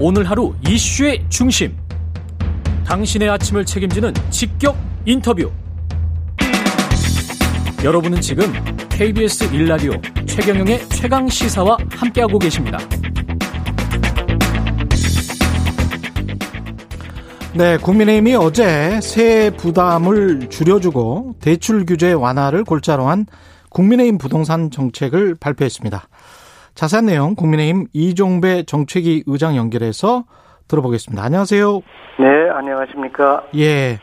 오늘 하루 이슈의 중심. 당신의 아침을 책임지는 직격 인터뷰. 여러분은 지금 KBS 일라디오 최경영의 최강 시사와 함께하고 계십니다. 네, 국민의힘이 어제 세 부담을 줄여주고 대출 규제 완화를 골자로 한 국민의힘 부동산 정책을 발표했습니다. 자세한 내용 국민의힘 이종배 정책위 의장 연결해서 들어보겠습니다. 안녕하세요. 네, 안녕하십니까. 예.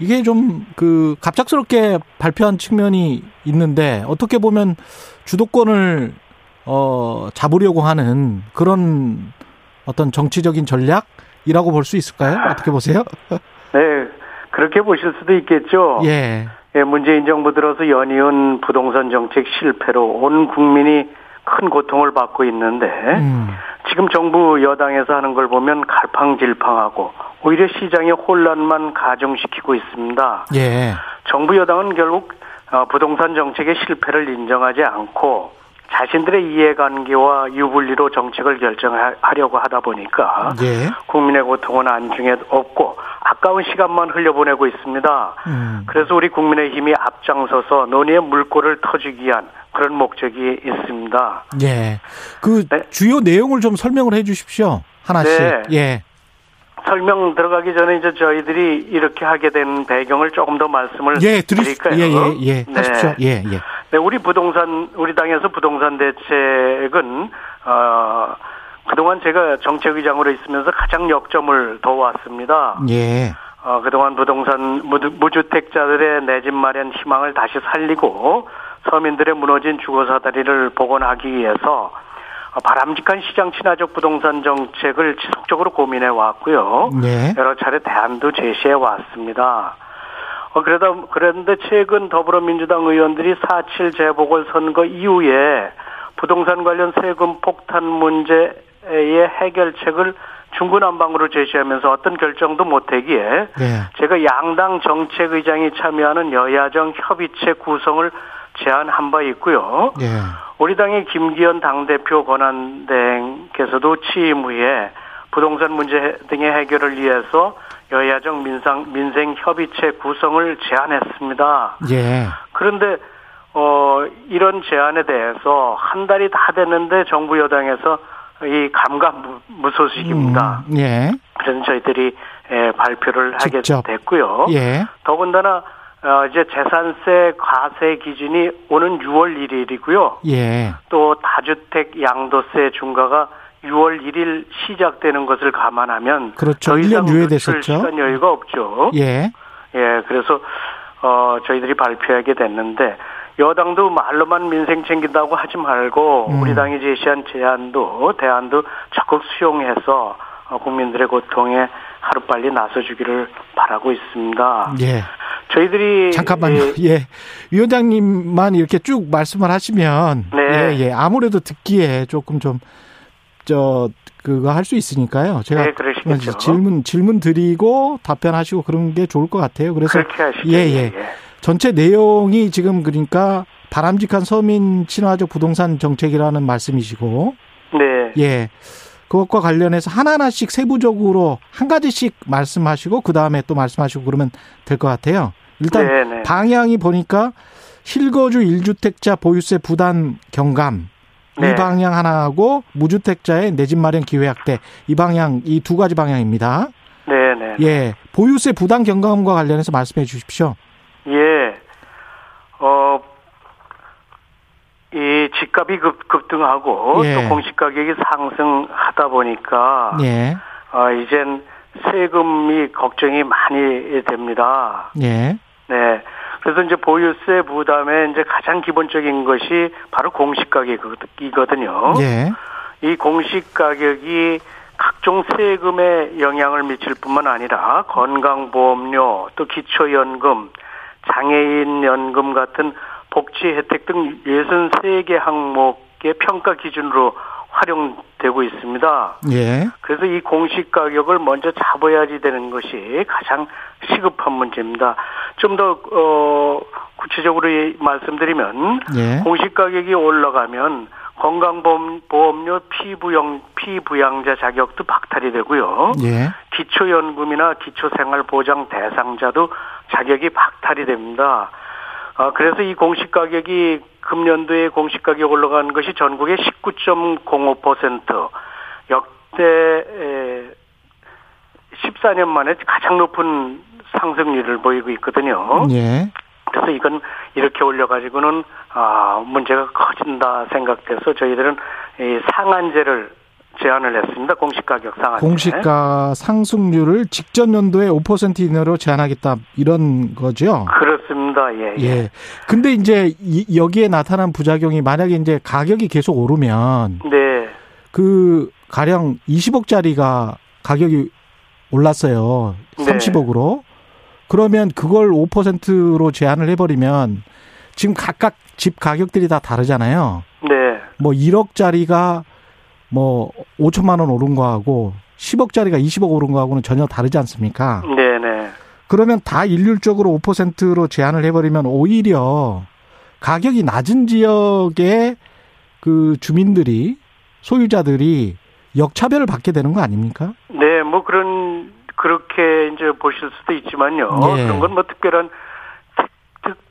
이게 좀 그 갑작스럽게 발표한 측면이 있는데 어떻게 보면 주도권을 어 잡으려고 하는 그런 어떤 정치적인 전략이라고 볼 수 있을까요? 어떻게 보세요? 네, 그렇게 보실 수도 있겠죠. 예. 예, 문재인 정부 들어서 연이은 부동산 정책 실패로 온 국민이 큰 고통을 받고 있는데 음. 지금 정부 여당에서 하는 걸 보면 갈팡질팡하고 오히려 시장의 혼란만 가중시키고 있습니다. 예. 정부 여당은 결국 어, 부동산 정책의 실패를 인정하지 않고 자신들의 이해관계와 유불리로 정책을 결정하려고 하다 보니까 예. 국민의 고통은 안중에 없고 아까운 시간만 흘려보내고 있습니다. 음. 그래서 우리 국민의힘이 앞장서서 논의의 물꼬를 터주기 위한 그런 목적이 있습니다. 예. 그 네. 주요 내용을 좀 설명을 해 주십시오. 하나씩. 네. 예. 설명 들어가기 전에 이제 저희들이 이렇게 하게 된 배경을 조금 더 말씀을 예, 드리 드릴까요? 예, 예, 예. 네. 하십시오. 예, 예. 네, 우리 부동산 우리 당에서 부동산 대책은 어 그동안 제가 정책의장으로 있으면서 가장 역점을 둬왔습니다. 예. 어, 그동안 부동산 무주- 무주택자들의 내 집 마련 희망을 다시 살리고 서민들의 무너진 주거 사다리를 복원하기 위해서 어, 바람직한 시장 친화적 부동산 정책을 지속적으로 고민해 왔고요. 네. 여러 차례 대안도 제시해 왔습니다. 어, 그러다, 그런데 최근 더불어민주당 의원들이 4.7 재보궐 선거 이후에 부동산 관련 세금 폭탄 문제의 해결책을 중구난방으로 제시하면서 어떤 결정도 못하기에 네. 제가 양당 정책의장이 참여하는 여야정 협의체 구성을 제안한 바 있고요. 예. 우리 당의 김기현 당대표 권한대행께서도 취임 후에 부동산 문제 등의 해결을 위해서 여야정 민상, 민생 협의체 구성을 제안했습니다. 예. 그런데 어 이런 제안에 대해서 한 달이 다 됐는데 정부 여당에서 이 감감무소식입니다. 음, 예. 그래서 저희들이 에, 발표를 하게 직접. 됐고요. 예. 더군다나 어, 이제 재산세 과세 기준이 오는 6월 1일이고요. 예. 또 다주택 양도세 중과가 6월 1일 시작되는 것을 감안하면 그렇죠. 더 이상 1년 노출 유예됐었죠. 시간 여유가 없죠. 예. 예, 그래서 어 저희들이 발표하게 됐는데 여당도 말로만 민생 챙긴다고 하지 말고 음. 우리 당이 제시한 제안도 대안도 적극 수용해서 어, 국민들의 고통에 하루빨리 나서주기를 바라고 있습니다. 예. 저희들이 잠깐만요. 예, 예. 위원장님만 이렇게 쭉 말씀을 하시면 네. 예, 예. 아무래도 듣기에 조금 좀 저 그거 할 수 있으니까요. 제가 네. 질문 질문 드리고 답변하시고 그런 게 좋을 것 같아요. 그래서 그렇게 하시죠. 예, 예. 전체 내용이 지금 그러니까 바람직한 서민 친화적 부동산 정책이라는 말씀이시고 네. 예. 그것과 관련해서 하나하나씩 세부적으로 한 가지씩 말씀하시고 그 다음에 또 말씀하시고 그러면 될 것 같아요. 일단 네, 네. 방향이 보니까 실거주 1주택자 보유세 부담 경감 이 네. 방향 하나하고 무주택자의 내 집 마련 기회 확대 이 방향 이 두 가지 방향입니다. 네, 네. 예. 보유세 부담 경감과 관련해서 말씀해 주십시오. 예. 어, 이 집값이 급, 급등하고 예. 또 공시 가격이 상승하다 보니까 예. 어, 이젠 세금이 걱정이 많이 됩니다. 예. 네. 그래서 이제 보유세 부담의 이제 가장 기본적인 것이 바로 공시 가격이거든요. 예. 이 공시 가격이 각종 세금에 영향을 미칠 뿐만 아니라 건강보험료, 또 기초연금, 장애인연금 같은 복지 혜택 등 63개 항목의 평가 기준으로 활용되고 있습니다. 예. 그래서 이 공시 가격을 먼저 잡아야지 되는 것이 가장 시급한 문제입니다. 좀더 어, 구체적으로 이- 말씀드리면 예. 공시 가격이 올라가면 건강보험료 피부영, 피부양자 자격도 박탈이 되고요. 예. 기초연금이나 기초생활보장 대상자도 자격이 박탈이 됩니다. 아, 그래서 이 공시 가격이 금년도에 공시 가격 올라간 것이 전국의 19.05% 역대 14년 만에 가장 높은 상승률을 보이고 있거든요. 예. 그래서 이건 이렇게 올려가지고는 아 문제가 커진다 생각돼서 저희들은 이 상한제를 제안을 했습니다. 공시가격 상한제. 공시가 상승률을 직전 연도에 5% 이내로 제한하겠다 이런 거죠. 그렇습니다. 예. 예. 예. 근데 이제 이, 여기에 나타난 부작용이 만약에 이제 가격이 계속 오르면 네. 그 가령 20억짜리가 가격이 올랐어요. 네. 30억으로. 그러면 그걸 5%로 제한을 해버리면 지금 각각 집 가격들이 다 다르잖아요. 네. 뭐 1억짜리가 뭐 5천만 원 오른 거하고 10억짜리가 20억 오른 거하고는 전혀 다르지 않습니까? 네, 네. 그러면 다 일률적으로 5%로 제한을 해버리면 오히려 가격이 낮은 지역의 그 주민들이 소유자들이 역차별을 받게 되는 거 아닙니까? 네, 뭐 그런 그렇게 이제 보실 수도 있지만요. 예. 그런 건 뭐 특별한 특,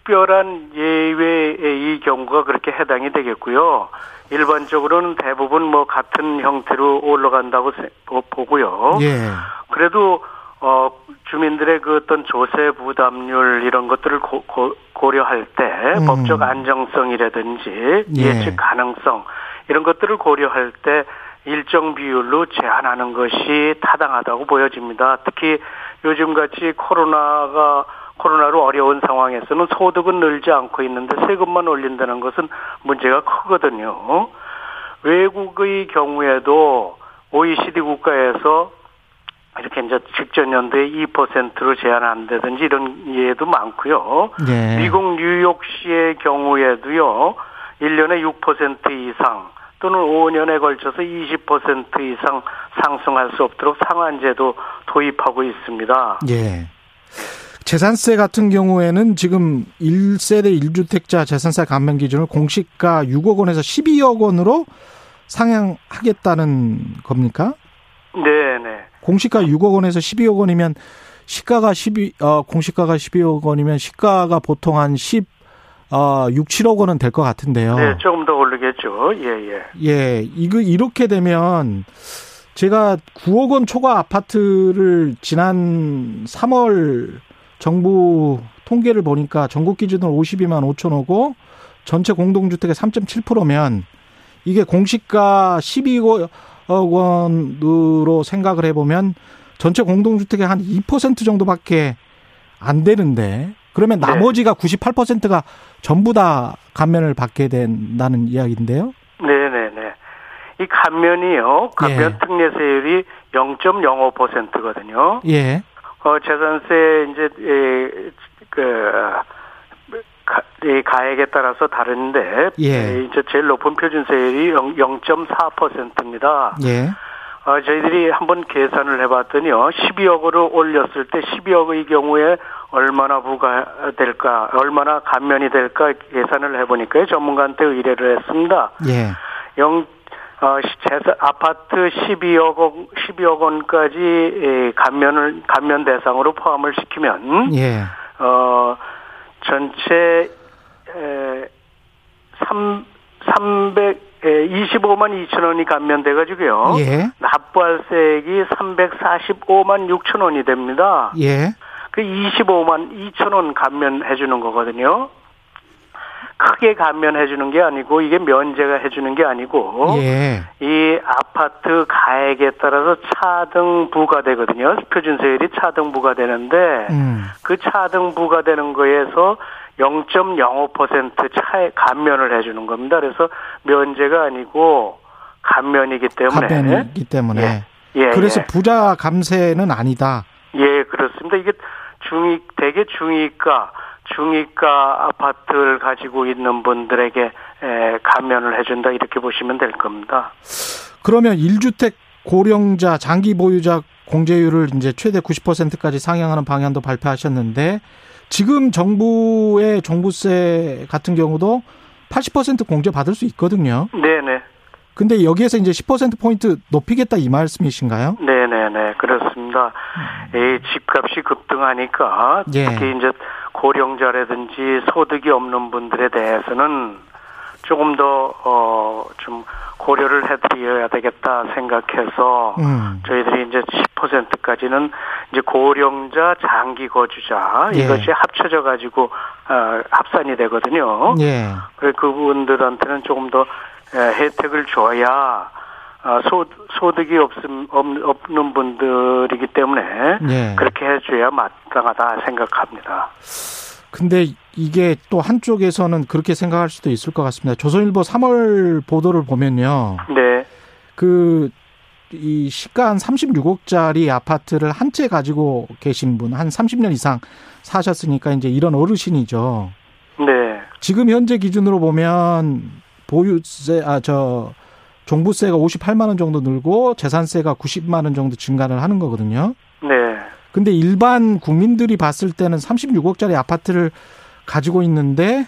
특별한 예외의 이 경우가 그렇게 해당이 되겠고요. 일반적으로는 대부분 뭐 같은 형태로 올라간다고 보- 보고요. 예. 그래도 어 주민들의 그 어떤 조세 부담률 이런 것들을 고, 려할때 음. 법적 안정성이라든지 예. 예측 가능성 이런 것들을 고려할 때 일정 비율로 제한하는 것이 타당하다고 보여집니다. 특히 요즘 같이 코로나가 코로나로 어려운 상황에서는 소득은 늘지 않고 있는데 세금만 올린다는 것은 문제가 크거든요. 외국의 경우에도 OECD 국가에서 이렇게 이제 직전 연도에 2%로 제한한다든지 이런 예도 많고요. 예. 미국 뉴욕시의 경우에도요, 1년에 6% 이상 또는 5년에 걸쳐서 20% 이상 상승할 수 없도록 상한제도 도입하고 있습니다. 예. 재산세 같은 경우에는 지금 1세대 1주택자 재산세 감면 기준을 공시가 6억 원에서 12억 원으로 상향하겠다는 겁니까? 네 네. 공시가 6억 원에서 12억 원이면 시가가 12, 어, 공시가가 12억 원이면 시가가 보통 한 10, 어, 6, 7억 원은 될 것 같은데요. 네, 조금 더 오르겠죠. 예, 예. 예, 이거 이렇게 되면 제가 9억 원 초과 아파트를 지난 3월 정부 통계를 보니까 전국 기준으로 52만 5천 호고 전체 공동주택의 3.7%면 이게 공시가 12억 원으로 생각을 해보면 전체 공동주택의 한 2% 정도밖에 안 되는데 그러면 네. 나머지가 98%가 전부 다 감면을 받게 된다는 이야기인데요. 네네네. 이 감면이요, 감면 예. 특례세율이 0.05%거든요. 예. 어, 재산세 이제 에, 그 가, 이 가액에 따라서 다른데 예. 에, 이제 제일 높은 표준세율이 0, 0.4%입니다. 예. 어, 저희들이 한번 계산을 해봤더니요, 12억으로 올렸을 때 12억의 경우에 얼마나 부과될까, 얼마나 감면이 될까 계산을 해보니까요, 전문가한테 의뢰를 했습니다. 예. 영, 어, 시- 재산, 아파트 12억 원, 12억 원까지 에, 감면을, 감면 대상으로 포함을 시키면, 예. 어, 전체, 에, 3, 300, 에, 25만 2천 원이 감면돼 가지고요. 예. 납부할세액이 345만 6천 원이 됩니다. 예. 그 25만 2천 원 감면해 주는 거거든요. 크게 감면해 주는 게 아니고 이게 면제가 해 주는 게 아니고 예. 이 아파트 가액에 따라서 차등 부과되거든요. 표준세율이 차등 부과되는데 음. 그 차등 부과되는 거에서 0.05% 차에 감면을 해 주는 겁니다. 그래서 면제가 아니고 감면이기 때문에 감면이기 때문에. 예, 예, 그래서 예. 부자 감세는 아니다. 예, 그렇습니다. 이게 중위, 대개 중위가, 중위가 아파트를 가지고 있는 분들에게 에, 감면을 해준다, 이렇게 보시면 될 겁니다. 그러면 1주택 고령자 장기 보유자 공제율을 이제 최대 90%까지 상향하는 방향도 발표하셨는데 지금 정부의 종부세 같은 경우도 80% 공제 받을 수 있거든요. 네네. 근데 여기에서 이제 10% 포인트 높이겠다 이 말씀이신가요? 네네네 그렇습니다. 이 집값이 급등하니까 예. 특히 이제 고령자라든지 소득이 없는 분들에 대해서는 조금 더 어 좀 고려를 해드려야 되겠다 생각해서 음. 저희들이 이제 10%까지는 이제 고령자 장기 거주자 예. 이것이 합쳐져 가지고 어, 합산이 되거든요. 예. 그래 그분들한테는 조금 더 에, 혜택을 줘야 어, 소, 소득이 없음, 없, 없는 분들이기 때문에 예. 그렇게 해줘야 마땅하다 생각합니다. 근데 이게 또 한쪽에서는 그렇게 생각할 수도 있을 것 같습니다. 조선일보 3월 보도를 보면요. 네, 그, 이 시가 한 36억짜리 아파트를 한 채 가지고 계신 분, 한 30년 이상 사셨으니까 이제 이런 어르신이죠. 네, 지금 현재 기준으로 보면 보유세, 아, 저, 종부세가 58만 원 정도 늘고 재산세가 90만 원 정도 증가를 하는 거거든요. 네, 근데 일반 국민들이 봤을 때는 36억짜리 아파트를 가지고 있는데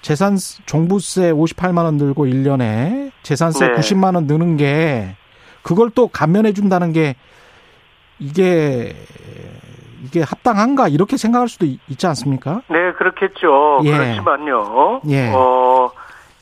재산 종부세 58만 원 늘고 1년에 재산세 네. 90만 원 느는 게 그걸 또 감면해 준다는 게 이게 이게 합당한가 이렇게 생각할 수도 있- 있지 않습니까? 네, 그렇겠죠. 예. 그렇지만요. 예. 어,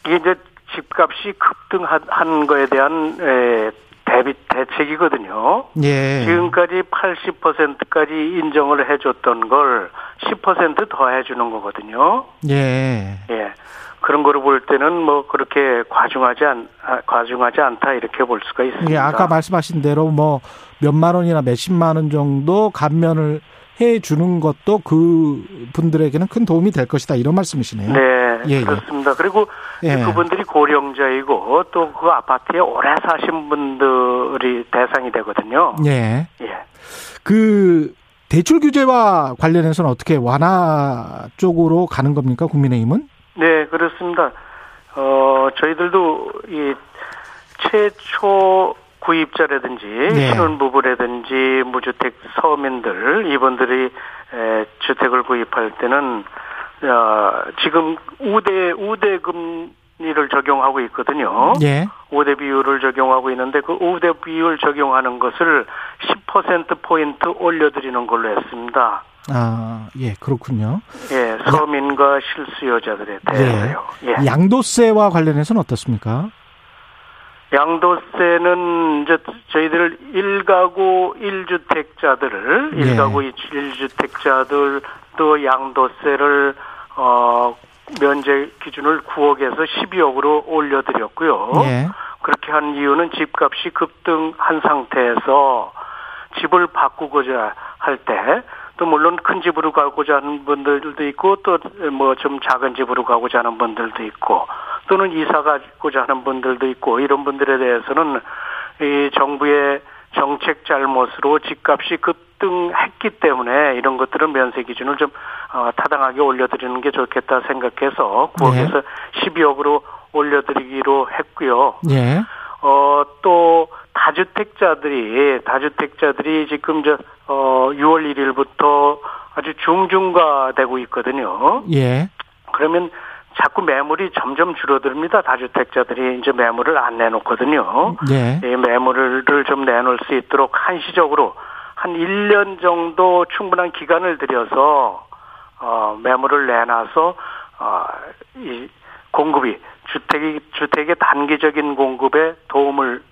이게 이제 집값이 급등한 거에 대한 에, 대비 대책이거든요. 예. 지금까지 80%까지 인정을 해줬던 걸 10%더 해주는 거거든요. 예. 예. 그런 거를 볼 때는 뭐 그렇게 과중하지 않, 아, 과중하지 않다 이렇게 볼 수가 있습니다. 예, 아까 말씀하신 대로 뭐 몇만 원이나 몇십만 원 정도 감면을 해 주는 것도 그 분들에게는 큰 도움이 될 것이다 이런 말씀이시네요. 네, 예, 예. 그렇습니다. 그리고 예. 그분들이 고령자이고 또 그 아파트에 오래 사신 분들이 대상이 되거든요. 예. 예. 그 대출 규제와 관련해서는 어떻게 완화 쪽으로 가는 겁니까? 국민의힘은? 네, 그렇습니다. 어, 저희들도 이 최초 구입자라든지 네. 신혼부부라든지 무주택 서민들 이분들이 에, 주택을 구입할 때는 어, 지금 우대 우대 금리를 적용하고 있거든요. 예. 우대 비율을 적용하고 있는데 그 우대 비율 적용하는 것을 10% 포인트 올려드리는 걸로 했습니다. 아, 예, 그렇군요. 예, 서민과 실수요자들에 대해서요. 예. 양도세와 관련해서는 어떻습니까? 양도세는 이제 저희들 일가구 일주택자들을 예. 일가구 일주택자들 또 양도세를 어 면제 기준을 9억에서 12억으로 올려드렸고요. 예. 그렇게 한 이유는 집값이 급등한 상태에서 집을 바꾸고자 할 때 또 물론 큰 집으로 가고자 하는 분들도 있고 또 뭐 좀 작은 집으로 가고자 하는 분들도 있고 또는 이사 가고자 하는 분들도 있고 이런 분들에 대해서는 이 정부의 정책 잘못으로 집값이 급등했기 때문에 이런 것들은 면세 기준을 좀 어, 타당하게 올려드리는 게 좋겠다 생각해서 9억에서 12억으로 올려드리기로 했고요. 예. 어, 또, 다주택자들이, 다주택자들이 지금 저, 어, 6월 1일부터 아주 중중화되고 있거든요. 예. 그러면 자꾸 매물이 점점 줄어듭니다. 다주택자들이 이제 매물을 안 내놓거든요. 예. 이 매물을 좀 내놓을 수 있도록 한시적으로 한 1년 정도 충분한 기간을 들여서, 어, 매물을 내놔서, 어, 이 공급이, 주택이, 주택의 단기적인 공급에 도움을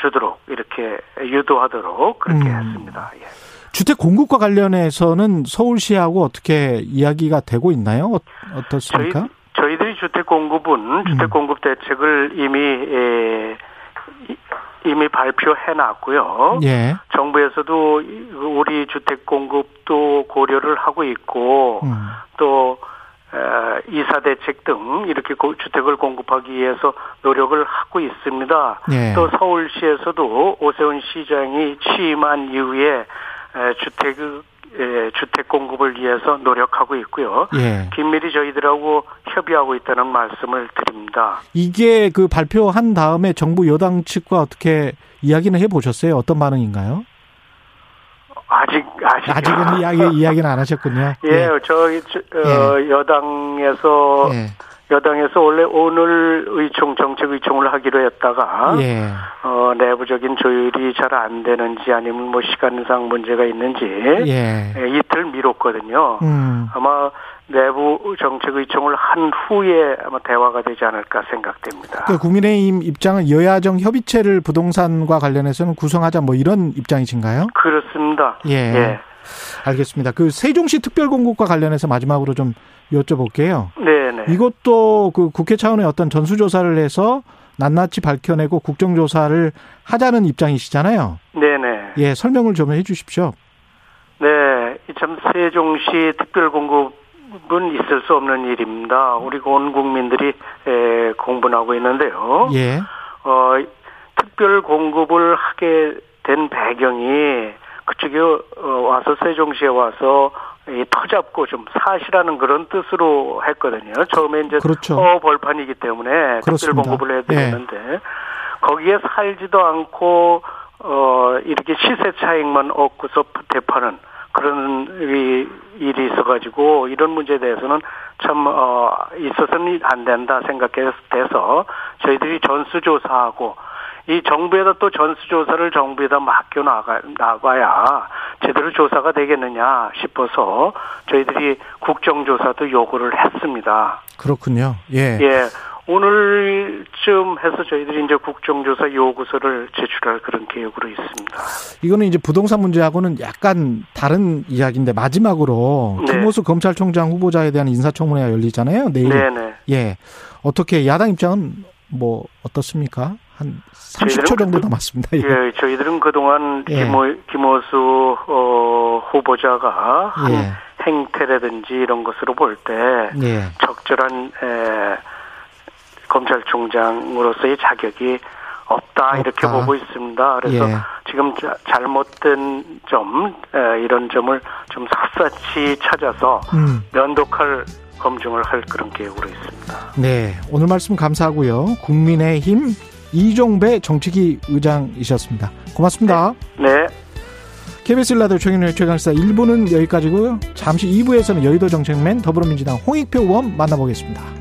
주도록, 이렇게 유도하도록 그렇게 음. 했습니다. 예. 주택 공급과 관련해서는 서울시하고 어떻게 이야기가 되고 있나요? 어- 어떻습니까? 저희, 저희들이 주택 공급은 주택 공급 대책을 이미 에, 이- 이미 발표해 놨고요. 예. 정부에서도 이- 우리 주택 공급도 고려를 하고 있고 음. 또 에, 이사 대책 등 이렇게 고- 주택을 공급하기 위해서 노력을 하고 있습니다. 예. 또 서울시에서도 오세훈 시장이 취임한 이후에 에, 주택 에, 주택 공급을 위해서 노력하고 있고요. 예. 긴밀히 저희들하고 협의하고 있다는 말씀을 드립니다. 이게 그 발표한 다음에 정부 여당 측과 어떻게 이야기는 해 보셨어요? 어떤 반응인가요? 아직 아직 아직은 이야기 이야기는 안 하셨군요. 예, 저희 저, 어, 여당에서 예. 여당에서 원래 오늘 의총 정책 의총을 하기로 했다가 예. 어, 내부적인 조율이 잘 안 되는지 아니면 뭐 시간상 문제가 있는지 예. 예, 이틀 미뤘거든요. 음. 아마 내부 정책 의총을 한 후에 아마 대화가 되지 않을까 생각됩니다. 그 국민의힘 입장은 여야정 협의체를 부동산과 관련해서는 구성하자 뭐 이런 입장이신가요? 그렇습니다. 예. 예. 알겠습니다. 그 세종시 특별공급과 관련해서 마지막으로 좀 여쭤볼게요. 네네. 이것도 그 국회 차원의 어떤 전수조사를 해서 낱낱이 밝혀내고 국정조사를 하자는 입장이시잖아요. 네네. 예, 설명을 좀 해주십시오. 네, 참 세종시 특별공급은 있을 수 없는 일입니다. 우리 온 국민들이 에, 공분하고 있는데요. 예, 어, 특별공급을 하게 된 배경이 그쪽에 어, 와서 세종시에 와서 이 터잡고 좀 사시라는 그런 뜻으로 했거든요. 처음에 이제 그렇죠. 어 벌판이기 때문에 그렇습니다. 특별 공급을 해야 예. 되는데 거기에 살지도 않고 어 이렇게 시세 차익만 얻고서 대파는 그런 이- 일이 있어가지고 이런 문제에 대해서는 참 어, 있어서는 안 된다 생각해서 저희들이 전수조사하고 이 정부에다 또 전수조사를 정부에다 맡겨 나가 나가야 제대로 조사가 되겠느냐 싶어서 저희들이 국정조사도 요구를 했습니다. 그렇군요. 예. 예. 오늘쯤 해서 저희들이 이제 국정조사 요구서를 제출할 그런 계획으로 있습니다. 이거는 이제 부동산 문제하고는 약간 다른 이야기인데 마지막으로 네. 김호수 검찰총장 후보자에 대한 인사청문회가 열리잖아요. 내일. 네네. 예. 어떻게 야당 입장은 뭐 어떻습니까? 한 30초 저희들은 정도 그- 남았습니다. 예. 예, 저희들은 그동안 예. 김호, 김호수 어, 후보자가 한 예. 행태라든지 이런 것으로 볼때 예. 적절한 에, 검찰총장으로서의 자격이 없다, 이렇게 없다. 보고 있습니다. 그래서 예. 지금 자- 잘못된 점 에, 이런 점을 좀 샅샅이 찾아서 음. 면독할 검증을 할 그런 계획으로 있습니다. 네. 오늘 말씀 감사하고요. 국민의힘 이종배 정치기 의장이셨습니다. 고맙습니다. 네. KBS 일라디오 최경련의 최강시사 1부는 여기까지고요. 잠시 2부에서는 여의도 정책맨 더불어민주당 홍익표 의원 만나보겠습니다.